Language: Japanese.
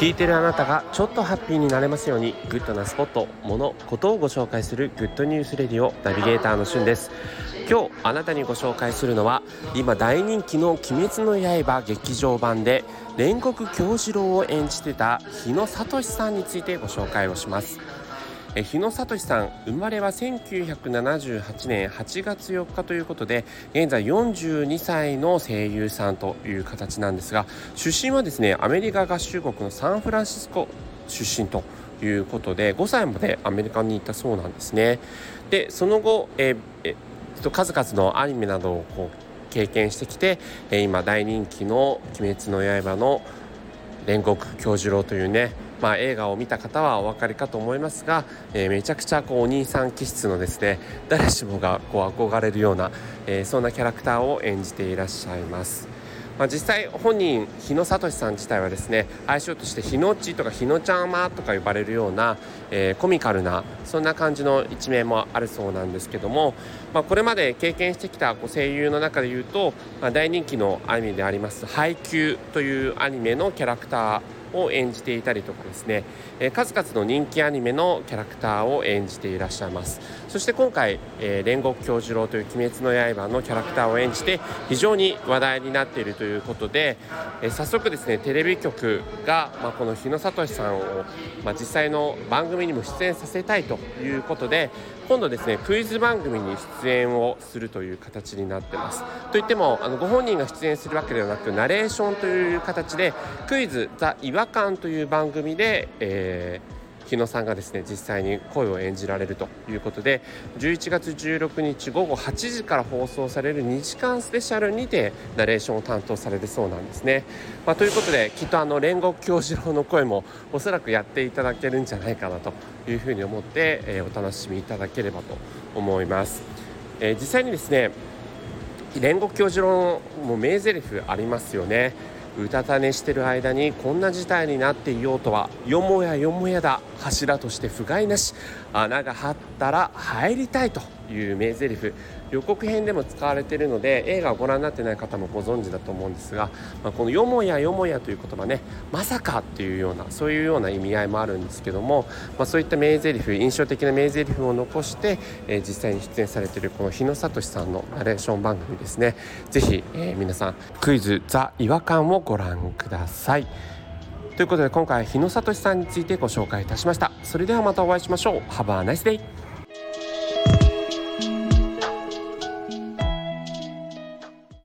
聞いてるあなたがちょっとハッピーになれますようにグッドなスポット、物、ことをご紹介するグッドニュースレディオナビゲーターのしゅんです。今日あなたにご紹介するのは今大人気の鬼滅の刃劇場版で煉獄杏寿郎を演じてた日野聡さんについてご紹介をします。え日野聡さん生まれは1978年8月4日ということで現在42歳の声優さんという形なんですが出身はですねアメリカ合衆国のサンフランシスコ出身ということで5歳までアメリカに行ったそうなんですね。でその後、ええ数々のアニメなどをこう経験してきて今大人気の「鬼滅の刃」の煉獄京次郎というねまあ、映画を見た方はお分かりかと思いますが、えー、めちゃくちゃこうお兄さん気質のですね誰しもがこう憧れるような、えー、そんなキャラクターを演じていらっしゃいます。まあ、実際本人日野聡さん自体はですね愛称として日野っちとか日野ちゃんまとか呼ばれるような、えー、コミカルなそんな感じの一面もあるそうなんですけども、まあ、これまで経験してきたこう声優の中でいうと、まあ、大人気のアニメであります「配給」というアニメのキャラクターを演じていたりとかですね、え数々の人気アニメのキャラクターを演じていらっしゃいます。そして今回、え、煉獄京次郎という「鬼滅の刃」のキャラクターを演じて非常に話題になっているということで、え、早速ですねテレビ局が、まあ、この日野聡さんを、まあ、実際の番組にも出演させたいということで今度ですねクイズ番組に出演をするという形になってます。といってもあのご本人が出演するわけではなくナレーションという形でクイズザ違和感という番組で、えー日野さんがですね実際に声を演じられるということで11月16日午後8時から放送される2時間スペシャルにてナレーションを担当されるそうなんですね。まあ、ということできっとあの煉獄京次郎の声もおそらくやっていただけるんじゃないかなというふうに思って、えー、お楽しみいただければと思います。えー、実際にですね煉獄教授のも名台詞ありますよねうたた寝してる間にこんな事態になっていようとはよもやよもやだ柱として不甲斐なし穴が張ったら入りたいと。いう名台詞予告編でも使われているので映画をご覧になってない方もご存知だと思うんですが、まあ、この「よもやよもや」という言葉ねまさかっていうようなそういうような意味合いもあるんですけども、まあ、そういった名台詞印象的な名台詞を残して、えー、実際に出演されているこの日野聡さんのナレーション番組ですね。ぜひ、えー、皆さんクイズ「ザ・違和感」をご覧ください。ということで今回日野聡さんについてご紹介いたしました。それではまたお会いしましょう。Have a nice day!